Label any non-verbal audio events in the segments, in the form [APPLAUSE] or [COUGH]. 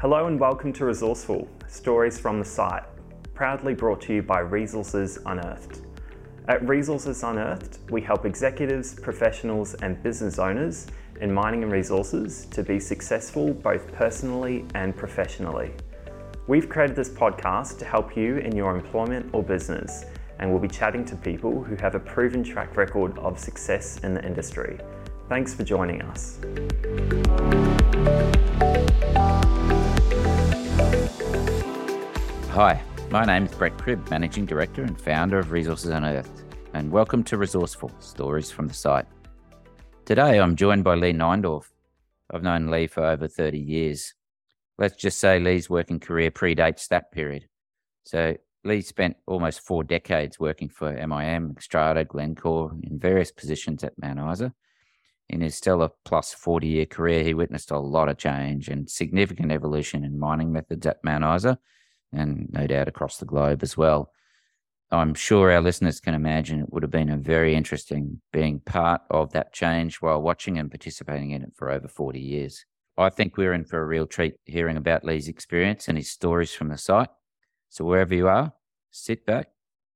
Hello and welcome to Resourceful Stories from the Site, proudly brought to you by Resources Unearthed. At Resources Unearthed, we help executives, professionals, and business owners in mining and resources to be successful both personally and professionally. We've created this podcast to help you in your employment or business, and we'll be chatting to people who have a proven track record of success in the industry. Thanks for joining us. Hi, my name is Brett Cribb, Managing Director and founder of Resources Unearthed, and welcome to Resourceful Stories from the Site. Today I'm joined by Leigh Neindorf. I've known Leigh for over 30 years. Let's just say Leigh's working career predates that period. So Lee spent almost four decades working for MIM, Xstrata, Glencore in various positions at Mount Isa in his stellar plus 40 year career, he witnessed a lot of change and significant evolution in mining methods at Mount Isa and no doubt across the globe as well. I'm sure our listeners can imagine it would have been a very interesting being part of that change while watching and participating in it for over 40 years. I think we're in for a real treat hearing about Leigh's experience and his stories from the site. So, wherever you are, sit back,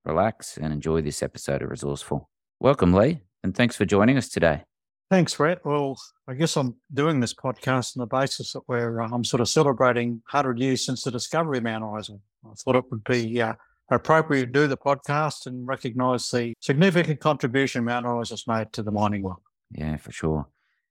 relax, and enjoy this episode of Resourceful. Welcome, Leigh, and thanks for joining us today. Thanks, Brett. Well, I guess I'm doing this podcast on the basis where uh, I'm sort of celebrating 100 years since the discovery of Mount Isa. I thought it would be uh, appropriate to do the podcast and recognise the significant contribution Mount Isa has made to the mining world. Yeah, for sure.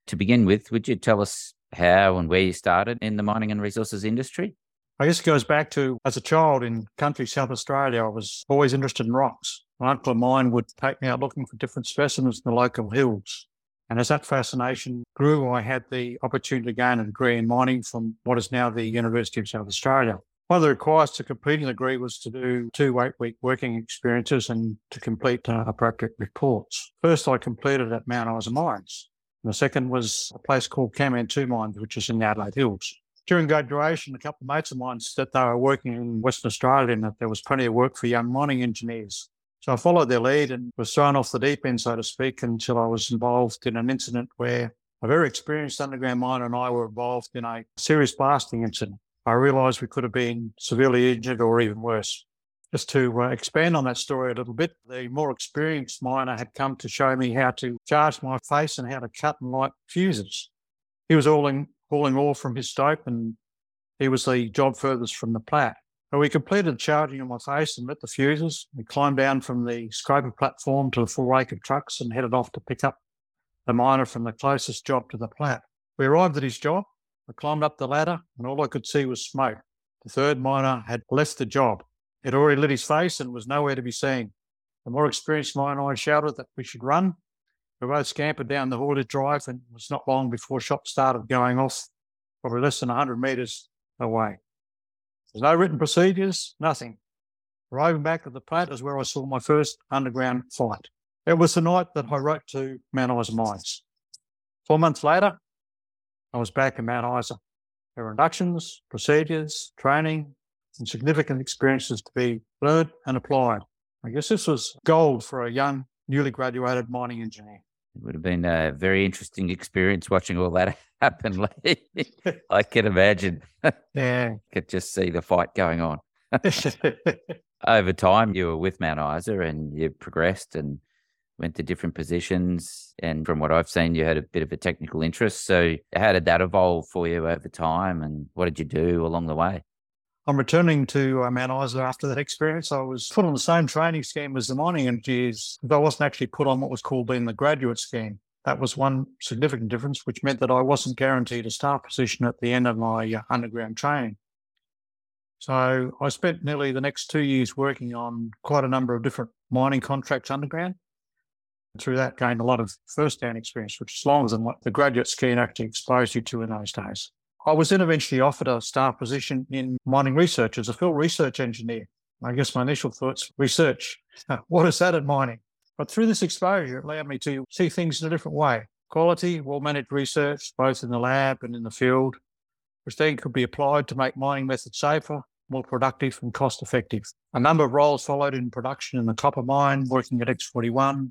To begin with, would you tell us how and where you started in the mining and resources industry? I guess it goes back to as a child in country South Australia, I was always interested in rocks. My uncle of mine would take me out looking for different specimens in the local hills. And as that fascination grew, I had the opportunity to gain a degree in mining from what is now the University of South Australia. One of the requirements to completing the degree was to do two eight week working experiences and to complete uh, appropriate reports. First, I completed at Mount Isa Mines. And the second was a place called Kanmantoo Mines, which is in the Adelaide Hills. During graduation, a couple of mates of mine said they were working in Western Australia and that there was plenty of work for young mining engineers. So I followed their lead and was thrown off the deep end, so to speak, until I was involved in an incident where a very experienced underground miner and I were involved in a serious blasting incident. I realised we could have been severely injured or even worse. Just to uh, expand on that story a little bit, the more experienced miner had come to show me how to charge my face and how to cut and light fuses. He was hauling, hauling ore from his stope and he was the job furthest from the plat. But we completed charging on my face and lit the fuses. We climbed down from the scraper platform to the full rake of trucks and headed off to pick up the miner from the closest job to the plat. We arrived at his job. I climbed up the ladder and all I could see was smoke. The third miner had left the job. He'd already lit his face and was nowhere to be seen. The more experienced miner I shouted that we should run. We both scampered down the haulage drive and it was not long before shots started going off, probably less than 100 metres away. There's no written procedures, nothing. Arriving back at the plat is where I saw my first underground fight. It was the night that I wrote to Mount Isa Mines. Four months later, I was back in Mount Isa. There were inductions, procedures, training, and significant experiences to be learned and applied. I guess this was gold for a young, newly graduated mining engineer. It would have been a very interesting experience watching all that [LAUGHS] happen. [LAUGHS] I can imagine. [LAUGHS] Yeah. Could just see the fight going on. Over time, you were with Mount Isa and you progressed and went to different positions. And from what I've seen, you had a bit of a technical interest. So, how did that evolve for you over time? And what did you do along the way? I'm returning to uh, Mount Isa after that experience. I was put on the same training scheme as the mining engineers, but I wasn't actually put on what was called being the graduate scheme. That was one significant difference, which meant that I wasn't guaranteed a staff position at the end of my uh, underground training. So I spent nearly the next two years working on quite a number of different mining contracts underground. Through that, gained a lot of first-hand experience, which is longer than what the graduate scheme actually exposed you to in those days. I was then eventually offered a staff position in mining research as a field research engineer. I guess my initial thoughts research. [LAUGHS] What is that in mining? But through this exposure, it allowed me to see things in a different way. Quality, well managed research, both in the lab and in the field, which then could be applied to make mining methods safer, more productive, and cost effective. A number of roles followed in production in the copper mine, working at X41,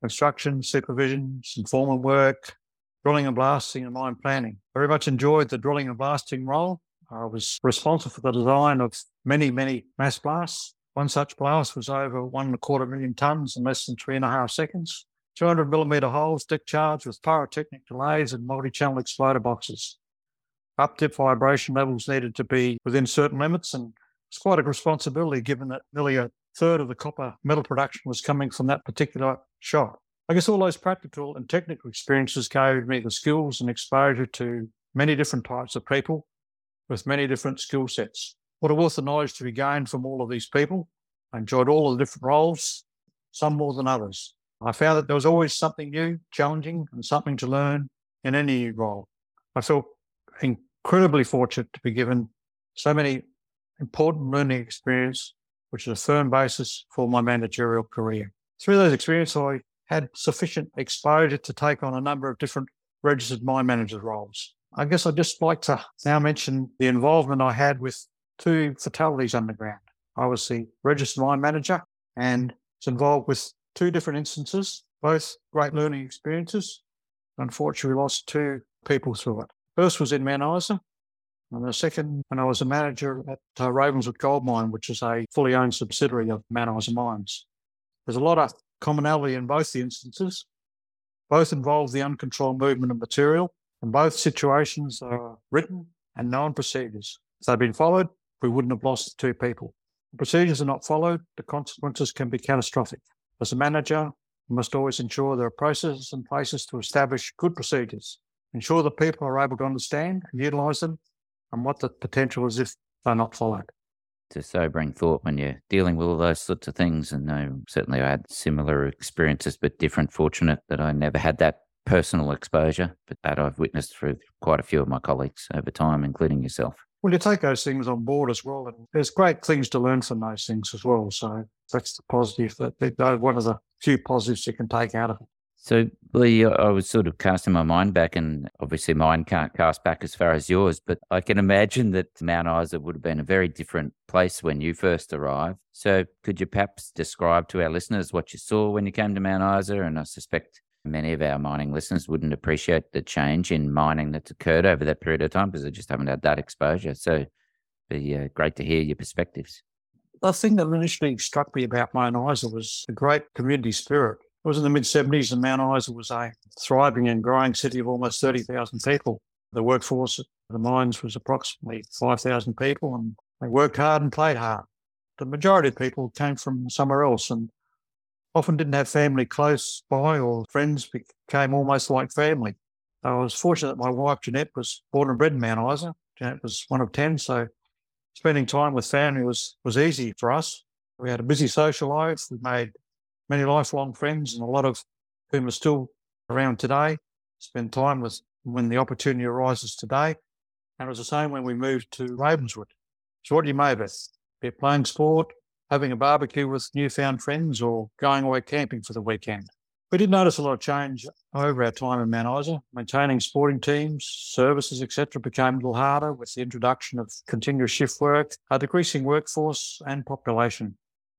construction, supervision, some foreman work, drilling and blasting and mine planning. Very much enjoyed the drilling and blasting role. I was responsible for the design of many, many mass blasts. One such blast was over one and a quarter million tonnes in less than three and a half seconds. 200 millimetre holes, deck charged with pyrotechnic delays and multi-channel exploder boxes. Up-dip vibration levels needed to be within certain limits, and it's quite a responsibility given that nearly a third of the copper metal production was coming from that particular shot. I guess all those practical and technical experiences gave me the skills and exposure to many different types of people with many different skill sets. What a wealth of knowledge to be gained from all of these people. I enjoyed all of the different roles, some more than others. I found that there was always something new, challenging, and something to learn in any role. I felt incredibly fortunate to be given so many important learning experience, which is a firm basis for my managerial career. Through those experiences, I had sufficient exposure to take on a number of different registered mine manager roles. I guess I'd just like to now mention the involvement I had with two fatalities underground. I was the registered mine manager and was involved with two different instances, both great learning experiences. Unfortunately, we lost two people through it. First was in Mount Isa, and the second when I was a manager at uh, Ravenswood Gold Mine, which is a fully owned subsidiary of Mount Isa Mines. There's a lot of commonality in both the instances. Both involve the uncontrolled movement of material, and both situations are written and known procedures. If they'd been followed, we wouldn't have lost two people. If procedures are not followed, the consequences can be catastrophic. As a manager, you must always ensure there are processes and places to establish good procedures, ensure that people are able to understand and utilise them, and what the potential is if they're not followed to sobering thought when you're dealing with all those sorts of things. And no, certainly I had similar experiences, but different. Fortunate that I never had that personal exposure, but that I've witnessed through quite a few of my colleagues over time, including yourself. Well, you take those things on board as well, and there's great things to learn from those things as well. So that's the positive. That one of the few positives you can take out of it. So, Leigh, I was sort of casting my mind back, and obviously mine can't cast back as far as yours, but I can imagine that Mount Isa would have been a very different place when you first arrived. So, could you perhaps describe to our listeners what you saw when you came to Mount Isa? And I suspect many of our mining listeners wouldn't appreciate the change in mining that's occurred over that period of time because they just haven't had that exposure. So, be uh, great to hear your perspectives. The thing that initially struck me about Mount Isa was the great community spirit it was in the mid 70s, and Mount Isa was a thriving and growing city of almost 30,000 people. The workforce at the mines was approximately 5,000 people, and they worked hard and played hard. The majority of people came from somewhere else and often didn't have family close by, or friends became almost like family. I was fortunate that my wife Jeanette was born and bred in Mount Isa. Jeanette was one of 10, so spending time with family was, was easy for us. We had a busy social life. We made many lifelong friends, and a lot of whom are still around today. Spend time with when the opportunity arises today. And it was the same when we moved to Ravenswood. So, what do you it? Be it playing sport, having a barbecue with newfound friends, or going away camping for the weekend. We did notice a lot of change over our time in Mount Isa. Maintaining sporting teams, services, etc., became a little harder with the introduction of continuous shift work, a decreasing workforce, and population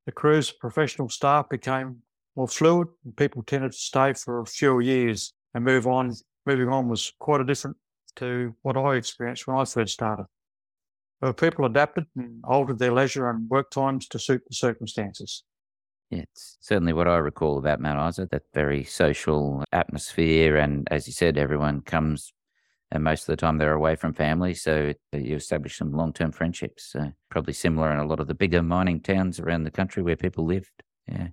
the crew's professional staff became more fluid and people tended to stay for a few years and move on. Moving on was quite a different to what I experienced when I first started. But people adapted and altered their leisure and work times to suit the circumstances. Yeah, it's certainly what I recall about Mount Isa, that very social atmosphere. And as you said, everyone comes and most of the time they're away from family. So you establish some long term friendships. Probably similar in a lot of the bigger mining towns around the country where people lived. Yeah.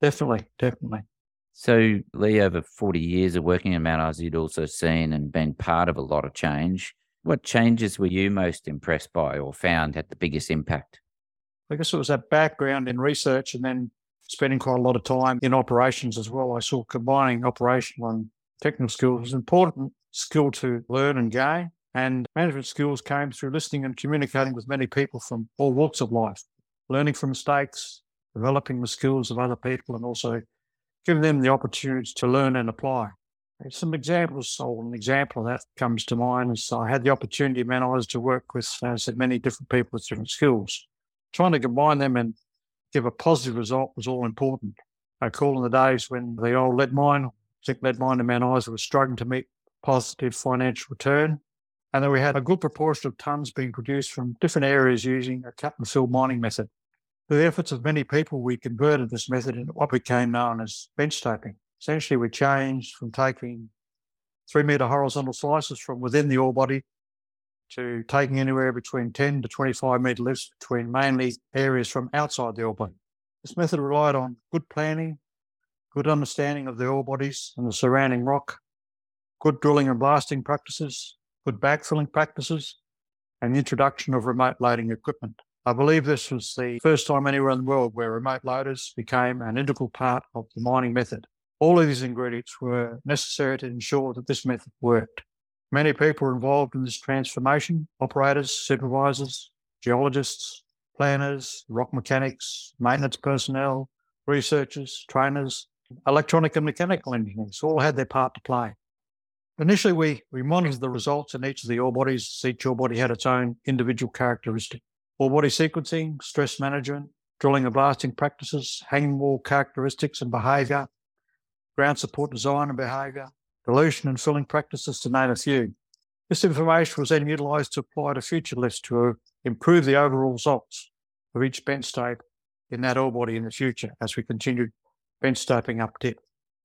Definitely. Definitely. So, Leigh, over 40 years of working in Mount Isa, you'd also seen and been part of a lot of change. What changes were you most impressed by or found had the biggest impact? I guess it was that background in research and then spending quite a lot of time in operations as well. I saw combining operational and technical skills was important skill to learn and gain. And management skills came through listening and communicating with many people from all walks of life, learning from mistakes, developing the skills of other people, and also giving them the opportunities to learn and apply. Some examples, or an example of that comes to mind is I had the opportunity, man, I was to work with, as I said, many different people with different skills. Trying to combine them and give a positive result was all important. I recall in the days when the old lead mine, think lead mine in Mount was struggling to meet positive financial return. and then we had a good proportion of tonnes being produced from different areas using a cut and fill mining method. Through the efforts of many people, we converted this method into what became known as bench stoping. Essentially, we changed from taking three metre horizontal slices from within the ore body to taking anywhere between 10 to 25 metre lifts between mainly areas from outside the ore body. This method relied on good planning, good understanding of the ore bodies and the surrounding rock, good drilling and blasting practices, good backfilling practices, and the introduction of remote loading equipment. I believe this was the first time anywhere in the world where remote loaders became an integral part of the mining method. All of these ingredients were necessary to ensure that this method worked. Many people were involved in this transformation operators, supervisors, geologists, planners, rock mechanics, maintenance personnel, researchers, trainers, electronic and mechanical engineers all had their part to play. Initially, we, we monitored the results in each of the ore bodies. Each ore body had its own individual characteristic. Ore body sequencing, stress management, drilling and blasting practices, hanging wall characteristics and behaviour, ground support design and behaviour, dilution and filling practices, to name a few. This information was then utilised to apply to future lifts to improve the overall results of each bench stope in that ore body in the future as we continued bench stoping up dip.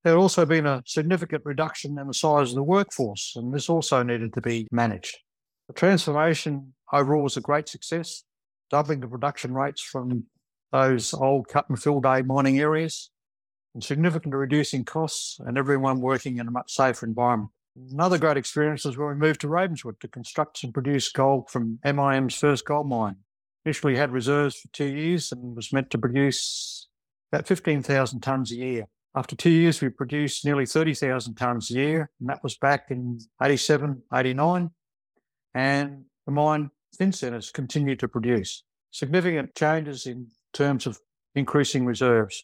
There had also been a significant reduction in the size of the workforce, and this also needed to be managed. The transformation overall was a great success, doubling the production rates from those old cut and fill day mining areas and significantly reducing costs and everyone working in a much safer environment. Another great experience was when we moved to Ravenswood to construct and produce gold from MIM's first gold mine. Initially had reserves for two years and was meant to produce about 15,000 tonnes a year. After two years, we produced nearly 30,000 tonnes a year, and that was back in 87, 89. And the mine since then has continued to produce significant changes in terms of increasing reserves.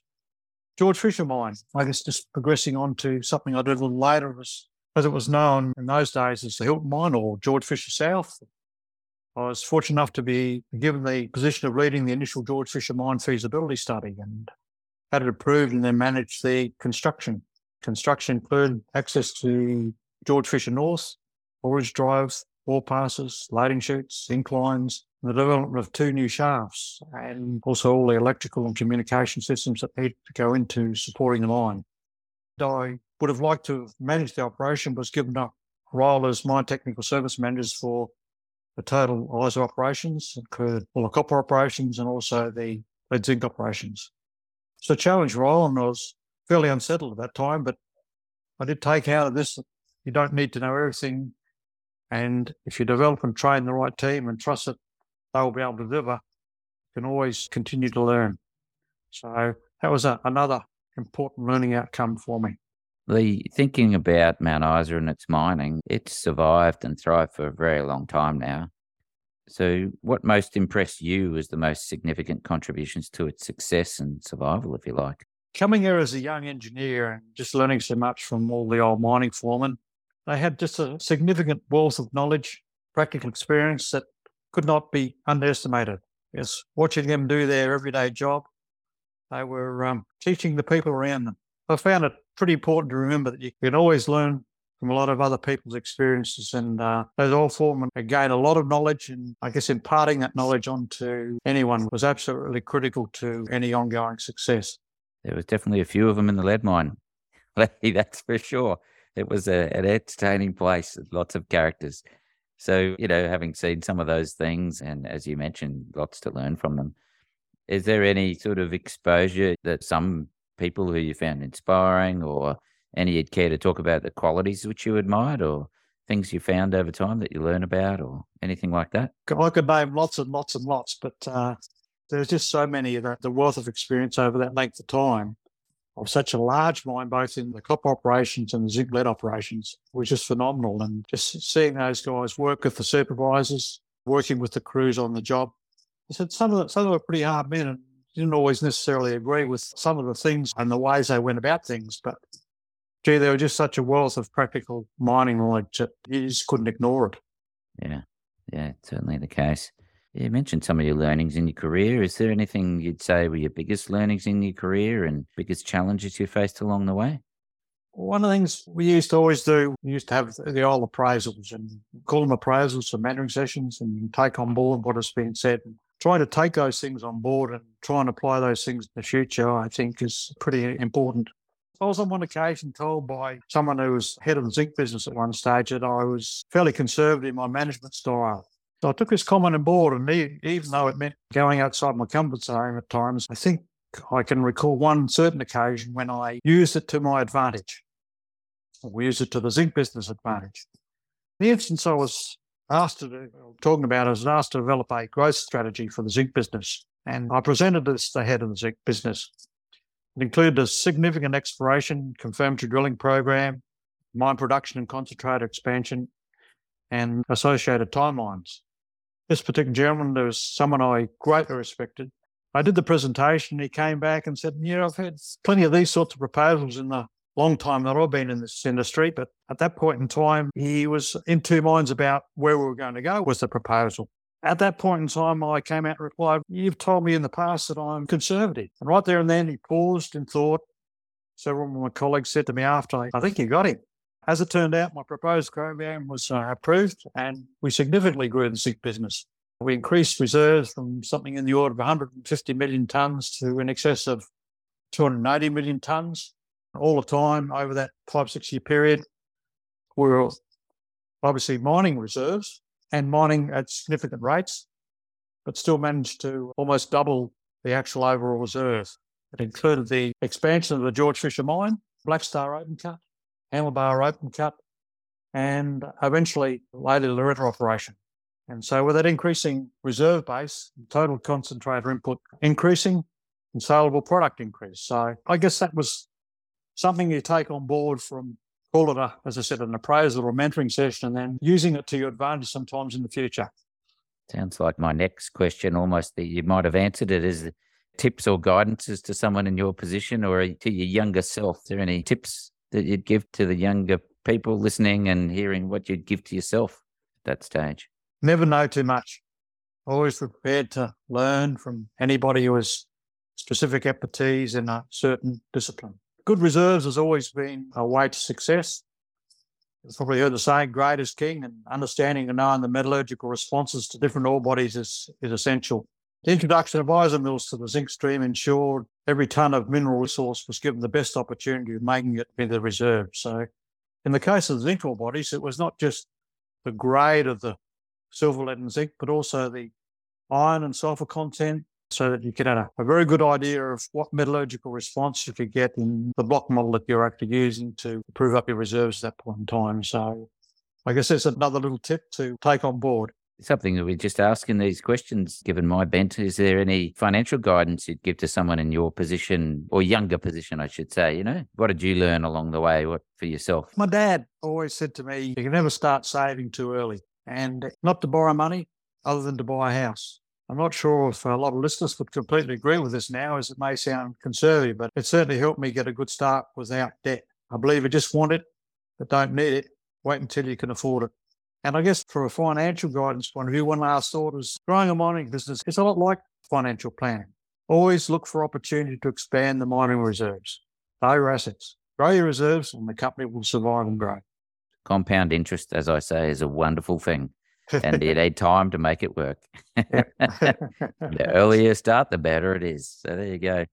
George Fisher mine, I guess just progressing on to something I did a little later, was, as it was known in those days as the Hilton mine or George Fisher South. I was fortunate enough to be given the position of leading the initial George Fisher mine feasibility study and had it approved and then managed the construction. Construction included access to George Fisher North, Orridge drives, ore passes, loading chutes, inclines, the development of two new shafts, and also all the electrical and communication systems that need to go into supporting the line. I would have liked to have managed the operation, but was given a role as mine technical service managers for the total ISA operations, included all the copper operations and also the lead zinc operations. So challenge role, and I was fairly unsettled at that time, but I did take out of this you don't need to know everything. And if you develop and train the right team and trust that they'll be able to deliver, you can always continue to learn. So that was a, another important learning outcome for me. The thinking about Mount Isa and its mining, it's survived and thrived for a very long time now. So, what most impressed you as the most significant contributions to its success and survival, if you like? Coming here as a young engineer and just learning so much from all the old mining foremen, they had just a significant wealth of knowledge, practical experience that could not be underestimated. Yes, watching them do their everyday job, they were um, teaching the people around them. I found it pretty important to remember that you can always learn from a lot of other people's experiences. And uh, those all form and gain a lot of knowledge. And I guess imparting that knowledge onto anyone was absolutely critical to any ongoing success. There was definitely a few of them in the lead mine. [LAUGHS] That's for sure. It was a, an entertaining place, lots of characters. So, you know, having seen some of those things, and as you mentioned, lots to learn from them. Is there any sort of exposure that some people who you found inspiring or any you'd care to talk about the qualities which you admired or things you found over time that you learn about or anything like that? I could name lots and lots and lots, but uh, there's just so many of the, the wealth of experience over that length of time of such a large mine, both in the copper operations and the zinc lead operations, was just phenomenal. And just seeing those guys work with the supervisors, working with the crews on the job. I said some of them, some of them were pretty hard men and didn't always necessarily agree with some of the things and the ways they went about things, but gee, there were just such a wealth of practical mining knowledge that you just couldn't ignore it. Yeah, yeah, certainly the case. You mentioned some of your learnings in your career. Is there anything you'd say were your biggest learnings in your career and biggest challenges you faced along the way? One of the things we used to always do, we used to have the old appraisals and call them appraisals for mentoring sessions and take on board what has been said. And trying to take those things on board and try and apply those things in the future, I think is pretty important. I was on one occasion told by someone who was head of the zinc business at one stage that I was fairly conservative in my management style. So I took this comment on board, and even though it meant going outside my comfort zone at times, I think I can recall one certain occasion when I used it to my advantage. We used it to the zinc business advantage. The instance I was asked to do, talking about, I was asked to develop a growth strategy for the zinc business. And I presented this to the head of the zinc business. It included a significant exploration, confirmatory drilling program, mine production and concentrator expansion, and associated timelines. This particular gentleman, there was someone I greatly respected. I did the presentation. He came back and said, Yeah, I've had plenty of these sorts of proposals in the long time that I've been in this industry. But at that point in time, he was in two minds about where we were going to go with the proposal. At that point in time, I came out and replied, You've told me in the past that I'm conservative. And right there and then, he paused and thought. Several of my colleagues said to me after, I think you got him. As it turned out, my proposed program was uh, approved and we significantly grew the zinc business. We increased reserves from something in the order of 150 million tonnes to in excess of 280 million tonnes all the time over that five, six year period. We were obviously mining reserves and mining at significant rates, but still managed to almost double the actual overall reserve. It included the expansion of the George Fisher mine, Black Star open cut, Handlebar open cut, and eventually later the Loretta operation. And so with that increasing reserve base, total concentrator input increasing, and saleable product increase. So I guess that was something you take on board from call it a, as I said, an appraisal or a mentoring session, and then using it to your advantage sometimes in the future. Sounds like my next question, almost that you might have answered it, is tips or guidances to someone in your position or to your younger self. Are there any tips that you'd give to the younger people listening and hearing what you'd give to yourself at that stage? Never know too much. Always prepared to learn from anybody who has specific expertise in a certain discipline. Good reserves has always been a way to success. You've probably heard the saying, grade is king, and understanding and knowing the metallurgical responses to different ore bodies is, is essential. The introduction of IsaMills to the zinc stream ensured every tonne of mineral resource was given the best opportunity of making it into the reserve. So, in the case of the zinc ore bodies, it was not just the grade of the silver, lead, and zinc, but also the iron and sulfur content, so that you get a, a very good idea of what metallurgical response you could get in the block model that you're actually using to prove up your reserves at that point in time. So I guess that's another little tip to take on board. Something that we're just asking these questions, given my bent, is there any financial guidance you'd give to someone in your position or younger position, I should say? You know, what did you learn along the way what, for yourself? My dad always said to me, you can never start saving too early and not to borrow money other than to buy a house. I'm not sure if a lot of listeners would completely agree with this now, as it may sound conservative, but it certainly helped me get a good start without debt. I believe you just want it, but don't need it. Wait until you can afford it. And I guess for a financial guidance point of view, one last thought is growing a mining business is a lot like financial planning. Always look for opportunity to expand the mining reserves. Grow your assets, grow your reserves, and the company will survive and grow. Compound interest, as I say, is a wonderful thing and you need time to make it work. [LAUGHS] the earlier you start, the better it is. So there you go.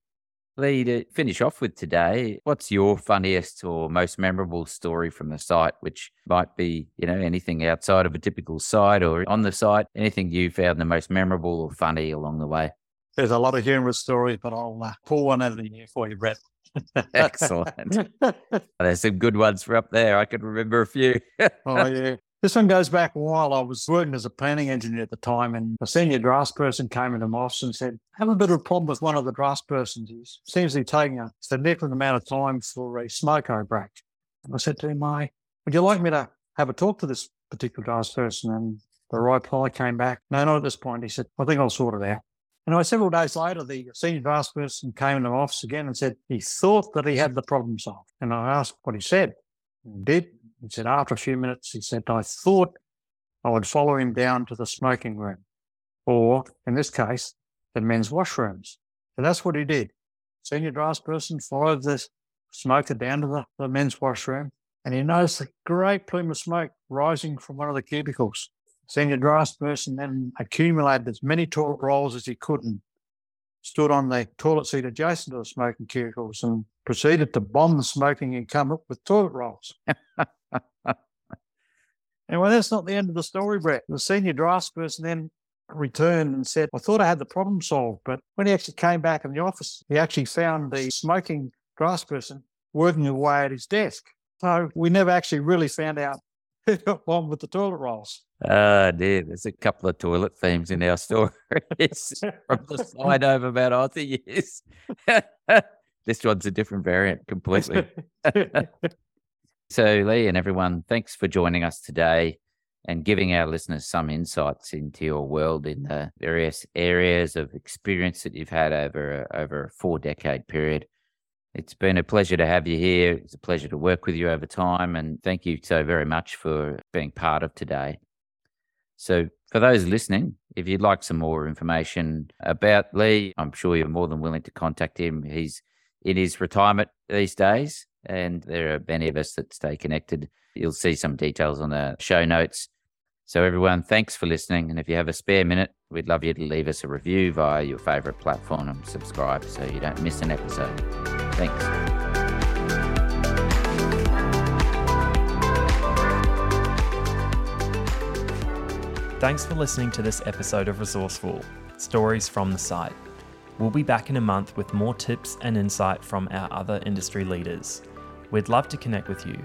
Leigh, to finish off with today, what's your funniest or most memorable story from the site, which might be, you know, anything outside of a typical site or on the site, anything you found the most memorable or funny along the way? There's a lot of humorous stories, but I'll uh, pull one out of the air for you, Brett. Excellent. [LAUGHS] There's some good ones for up there. I can remember a few. oh, yeah. This one goes back a while. I was working as a planning engineer at the time, and a senior draftsperson came into my office and said, I have a bit of a problem with one of the draftspersons. He seems to be taking a significant amount of time for a smoko break. And I said to him, I, would you like me to have a talk to this particular draftsperson? And the reply came back, no, not at this point. He said, I think I'll sort it out. And anyway, several days later, the senior draftsperson came into my office again and said he thought that he had the problem solved. And I asked what he said. He did. He said, after a few minutes, he said, I thought I would follow him down to the smoking room, or in this case, the men's washrooms. And that's what he did. Senior draftsperson followed the smoker down to the, the men's washroom and he noticed a great plume of smoke rising from one of the cubicles. Senior draftsperson then accumulated as many toilet rolls as he could and stood on the toilet seat adjacent to the smoking cubicles and proceeded to bomb the smoking incumbent with toilet rolls. [LAUGHS] [LAUGHS] and well, that's not the end of the story, Brett. The senior draftsperson then returned and said, I thought I had the problem solved. But when he actually came back in the office, he actually found the smoking draftsperson working away at his desk. So we never actually really found out [LAUGHS] who got bombed with the toilet rolls. Oh dear, there's a couple of toilet themes in our stories [LAUGHS] from the slide over about Aussie years. this one's a different variant completely. So, Leigh and everyone, thanks for joining us today and giving our listeners some insights into your world in the various areas of experience that you've had over a, over a four decade period. It's been a pleasure to have you here. It's a pleasure to work with you over time. And thank you so very much for being part of today. So, for those listening, if you'd like some more information about Leigh, I'm sure you're more than willing to contact him. He's in his retirement these days, and there are many of us that stay connected. You'll see some details on the show notes. So, everyone, thanks for listening. And if you have a spare minute, we'd love you to leave us a review via your favorite platform and subscribe so you don't miss an episode. Thanks. Thanks for listening to this episode of Resourceful Stories from the Site. We'll be back in a month with more tips and insight from our other industry leaders. We'd love to connect with you.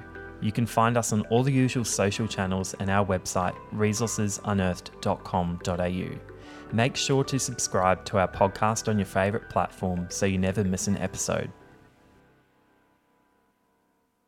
You can find us on all the usual social channels and our website, resourcesunearthed.com.au. Make sure to subscribe to our podcast on your favourite platform so you never miss an episode.